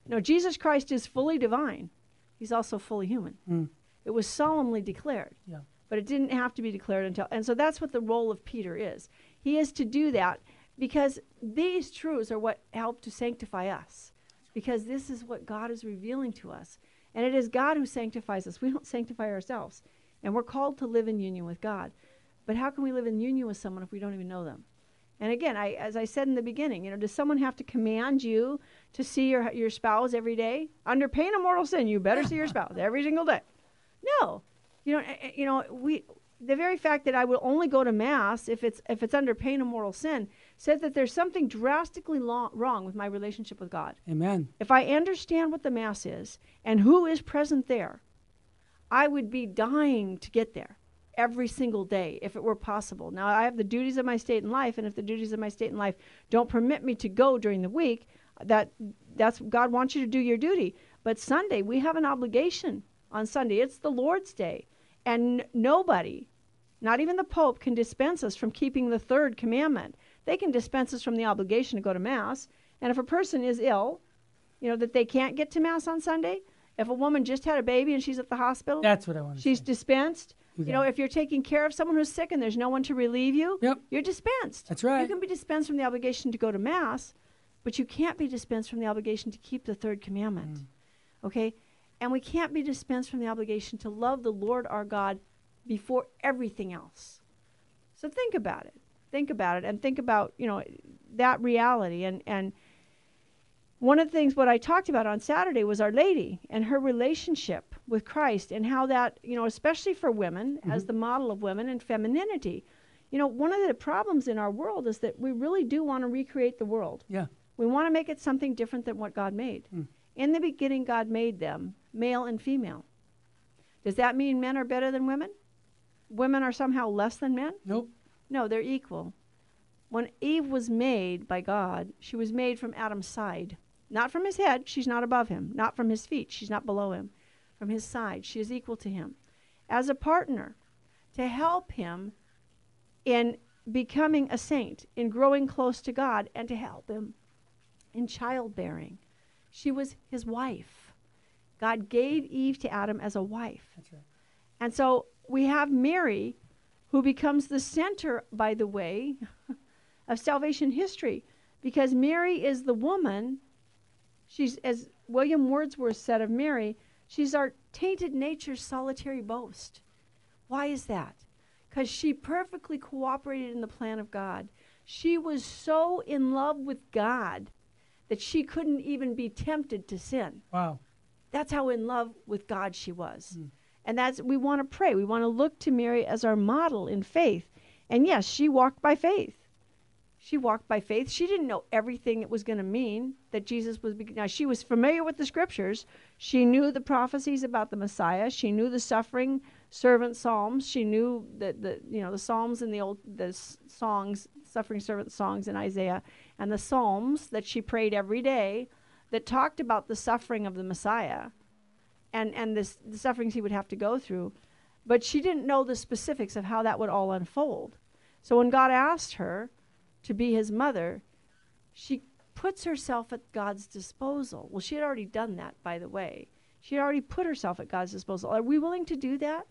No, Jesus Christ is fully divine. He's also fully human. Hmm. It was solemnly declared. Yeah. But it didn't have to be declared until, and so that's what the role of Peter is. He is to do that. because these truths are what help to sanctify us. Because this is what God is revealing to us. And it is God who sanctifies us. We don't sanctify ourselves. And we're called to live in union with God. But how can we live in union with someone if we don't even know them? And again, I, as I said in the beginning, you know, does someone have to command you to see your your spouse every day under pain of mortal sin? You better see your spouse every single day. No, you know, eh, eh, you know, we the very fact that I will only go to mass if it's if it's under pain of mortal sin says that there's something drastically wrong with my relationship with God. Amen. If I understand what the mass is and who is present there, I would be dying to get there every single day if it were possible. Now I have the duties of my state and life and if the duties of my state and life don't permit me to go during the week, that that's God wants you to do your duty. But Sunday, we have an obligation on Sunday. It's the Lord's day. And nobody, not even the Pope, can dispense us from keeping the third commandment. They can dispense us from the obligation to go to Mass. And if a person is ill, you know, that they can't get to Mass on Sunday, if a woman just had a baby and she's at the hospital, That's what I want she's say. dispensed. You know, if you're taking care of someone who's sick and there's no one to relieve you, Yep. you're dispensed. That's right. You can be dispensed from the obligation to go to Mass, but you can't be dispensed from the obligation to keep the third commandment. Mm. Okay? And we can't be dispensed from the obligation to love the Lord our God before everything else. So think about it. Think about it and think about, you know, that reality and and one of the things what I talked about on Saturday was Our Lady and her relationship with Christ and how that, you know, especially for women as mm-hmm. the model of women and femininity. You know, one of the problems in our world is that we really do want to recreate the world. Yeah. We want to make it something different than what God made. Mm. In the beginning, God made them male and female. Does that mean men are better than women? Women are somehow less than men? Nope. No, they're equal. When Eve was made by God, she was made from Adam's side. Not from his head, she's not above him. Not from his feet, she's not below him. From his side, she is equal to him. As a partner, to help him in becoming a saint, in growing close to God, and to help him in childbearing. She was his wife. God gave Eve to Adam as a wife. Right. And so we have Mary, who becomes the center, by the way, of salvation history, because Mary is the woman. She's, as William Wordsworth said of Mary, she's our tainted nature's solitary boast. Why is that? Because she perfectly cooperated in the plan of God. She was so in love with God that she couldn't even be tempted to sin. Wow. That's how in love with God she was. Hmm. And that's we want to pray. We want to look to Mary as our model in faith. And yes, she walked by faith. She walked by faith. She didn't know everything it was going to mean that Jesus was. Now she was familiar with the scriptures. She knew the prophecies about the Messiah. She knew the suffering servant psalms. She knew that the you know the psalms and the old the songs, suffering servant songs in Isaiah, and the psalms that she prayed every day that talked about the suffering of the Messiah and and this the sufferings he would have to go through but she didn't know the specifics of how that would all unfold so when god asked her to be his mother she puts herself at god's disposal. Well she had already done that by the way. She had already put herself at god's disposal. Are we willing to do that?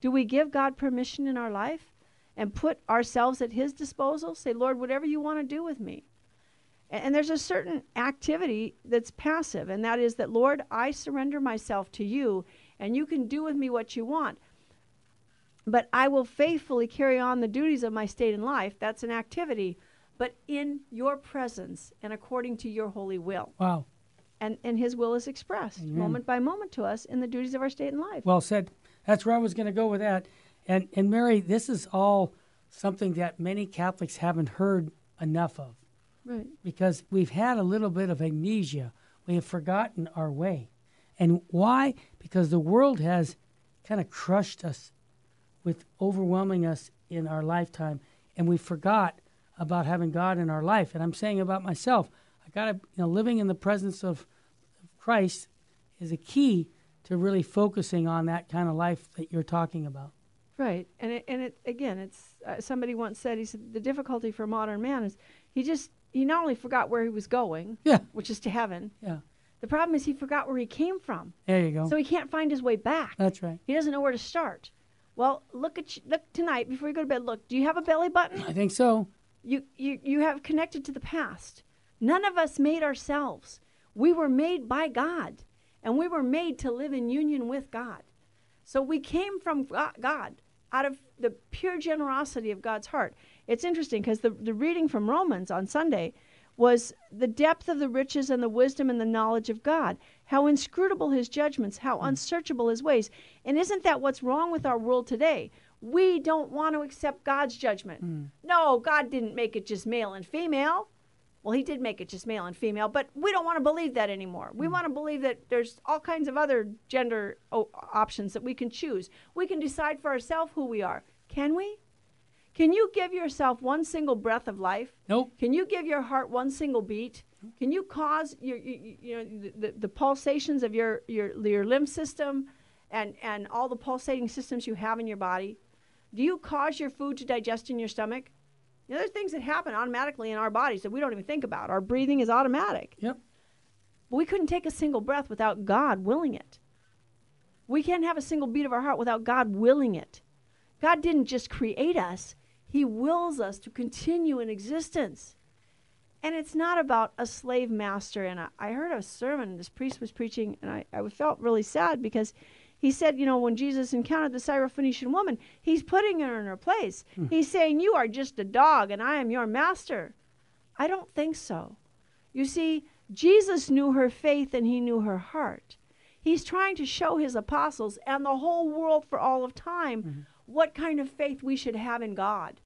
Do we give god permission in our life and put ourselves at his disposal? Say lord whatever you want to do with me. And, and there's a certain activity that's passive, and that is that, Lord, I surrender myself to you, and you can do with me what you want. But I will faithfully carry on the duties of my state in life. That's an activity, but in your presence and according to your holy will. Wow. And, and his will is expressed Amen. moment by moment to us in the duties of our state in life. Well said. That's where I was going to go with that. And and Mary, this is all something that many Catholics haven't heard enough of right. because we've had a little bit of amnesia. We have forgotten our way. And why? Because the world has kind of crushed us with overwhelming us in our lifetime and we forgot about having God in our life. And I'm saying about myself, I got to, you know, living in the presence of Christ is a key to really focusing on that kind of life that you're talking about. Right, and it, and it again, it's uh, somebody once said he said the difficulty for modern man is he just he not only forgot where he was going, Yeah. which is to heaven. Yeah. The problem is he forgot where he came from, There you go. so he can't find his way back. That's right. He doesn't know where to start. Well, look at you, look tonight before you go to bed. Look, do you have a belly button? I think so. You, you, you have connected to the past. None of us made ourselves. We were made by God, and we were made to live in union with God. So we came from God out of the pure generosity of God's heart. It's interesting because the, the reading from Romans on Sunday was the depth of the riches and the wisdom and the knowledge of God, how inscrutable his judgments, how mm. unsearchable his ways. And isn't that what's wrong with our world today? We don't want to accept God's judgment. Mm. No, God didn't make it just male and female. Well, he did make it just male and female, but we don't want to believe that anymore. We mm. want to believe that there's all kinds of other gender o- options that we can choose. We can decide for ourselves who we are. Can we? Can you give yourself one single breath of life? Nope. Can you give your heart one single beat? Can you cause your, you, you know the, the, pulsations of your, your your lymph system and and all the pulsating systems you have in your body? Do you cause your food to digest in your stomach? You know, there's things that happen automatically in our bodies that we don't even think about. Our breathing is automatic. Yep. But we couldn't take a single breath without God willing it. We can't have a single beat of our heart without God willing it. God didn't just create us, He wills us to continue in existence. And it's not about a slave master. And I, I heard a sermon this priest was preaching, and I, I felt really sad because he said, you know, when Jesus encountered the Syrophoenician woman, he's putting her in her place. Hmm. He's saying, You are just a dog and I am your master. I don't think so. You see, Jesus knew her faith and he knew her heart. He's trying to show his apostles and the whole world for all of time mm-hmm. what kind of faith we should have in God.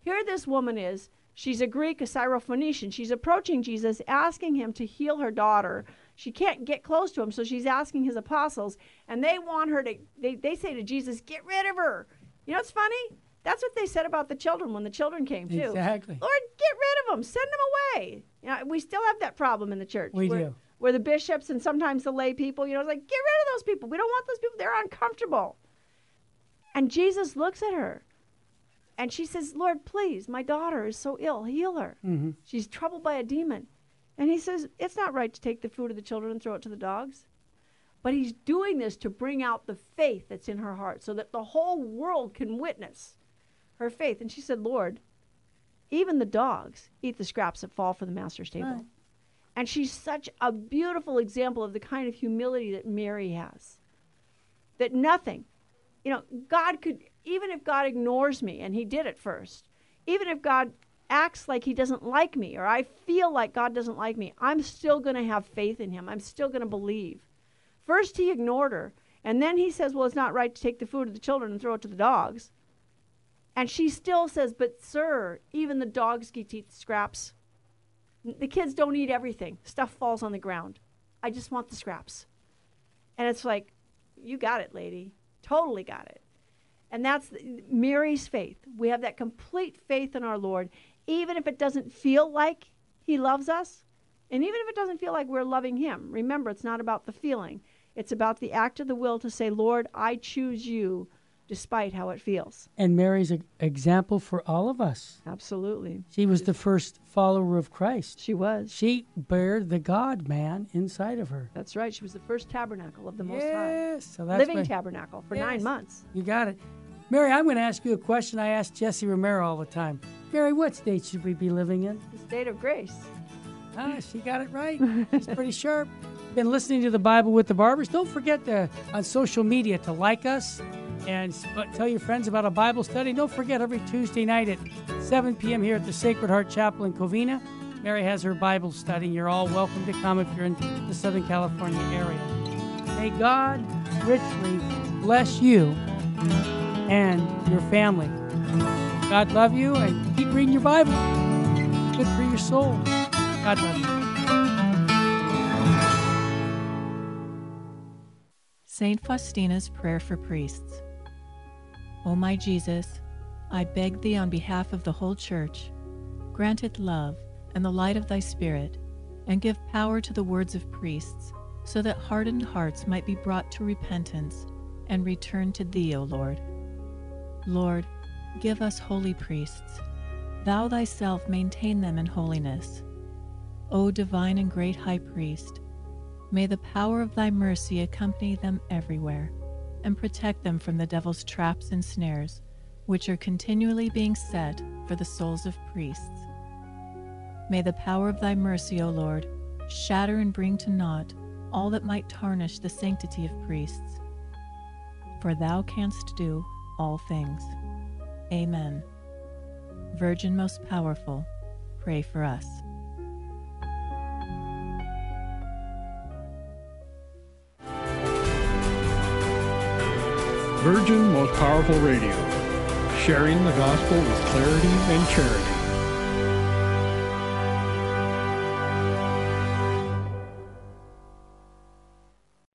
Here, this woman is. She's a Greek, a Syrophoenician. She's approaching Jesus, asking him to heal her daughter she can't get close to him, so she's asking his apostles, and they want her to, they, they say to Jesus, Get rid of her. You know what's funny? That's what they said about the children when the children came, too. Exactly. Lord, get rid of them. Send them away. You know, we still have that problem in the church. We where, do. Where the bishops and sometimes the lay people, you know, it's like, get rid of those people. We don't want those people. They're uncomfortable. And Jesus looks at her and she says, Lord, please, my daughter is so ill. Heal her. Mm-hmm. She's troubled by a demon. And he says, It's not right to take the food of the children and throw it to the dogs. But he's doing this to bring out the faith that's in her heart so that the whole world can witness her faith. And she said, Lord, even the dogs eat the scraps that fall from the master's table. Right. And she's such a beautiful example of the kind of humility that Mary has. That nothing, you know, God could, even if God ignores me, and he did at first, even if God acts like he doesn't like me or I feel like God doesn't like me, I'm still going to have faith in him. I'm still going to believe. First, he ignored her. And then he says, Well, it's not right to take the food of the children and throw it to the dogs. And she still says, But, sir, even the dogs get eat scraps. The kids don't eat everything, stuff falls on the ground. I just want the scraps. And it's like, You got it, lady. Totally got it. And that's Mary's faith. We have that complete faith in our Lord even if it doesn't feel like He loves us, and even if it doesn't feel like we're loving Him. Remember, it's not about the feeling, it's about the act of the will to say, Lord, I choose you despite how it feels. And Mary's an example for all of us. Absolutely. She was the first follower of Christ. She was. She bare the God man inside of her. That's right. She was the first tabernacle of the Most High. Yes. So that's Living tabernacle for yes, nine months. You got it. Mary, I'm going to ask you a question I ask Jesse Romero all the time. Mary, what state should we be living in? The state of grace. Ah, she got it right. She's pretty sharp. Been listening to the Bible with the Barbers. Don't forget to on social media to like us and tell your friends about a Bible study. Don't forget every Tuesday night at 7 p.m. here at the Sacred Heart Chapel in Covina. Mary has her Bible study. You're all welcome to come if you're in the Southern California area. May God richly bless you and your family. God love you and keep reading your Bible. Good for your soul. God love you. St. Faustina's Prayer for Priests. O my Jesus, I beg thee on behalf of the whole Church, grant it love and the light of thy Spirit, and give power to the words of priests, so that hardened hearts might be brought to repentance and return to thee, O Lord. Lord, give us holy priests. Thou thyself maintain them in holiness. O divine and great high priest, may the power of thy mercy accompany them everywhere and protect them from the devil's traps and snares which are continually being set for the souls of priests. May the power of thy mercy, O Lord, shatter and bring to naught all that might tarnish the sanctity of priests. For thou canst do all things. Amen. Virgin most powerful, pray for us. Virgin Most Powerful Radio, sharing the gospel with clarity and charity.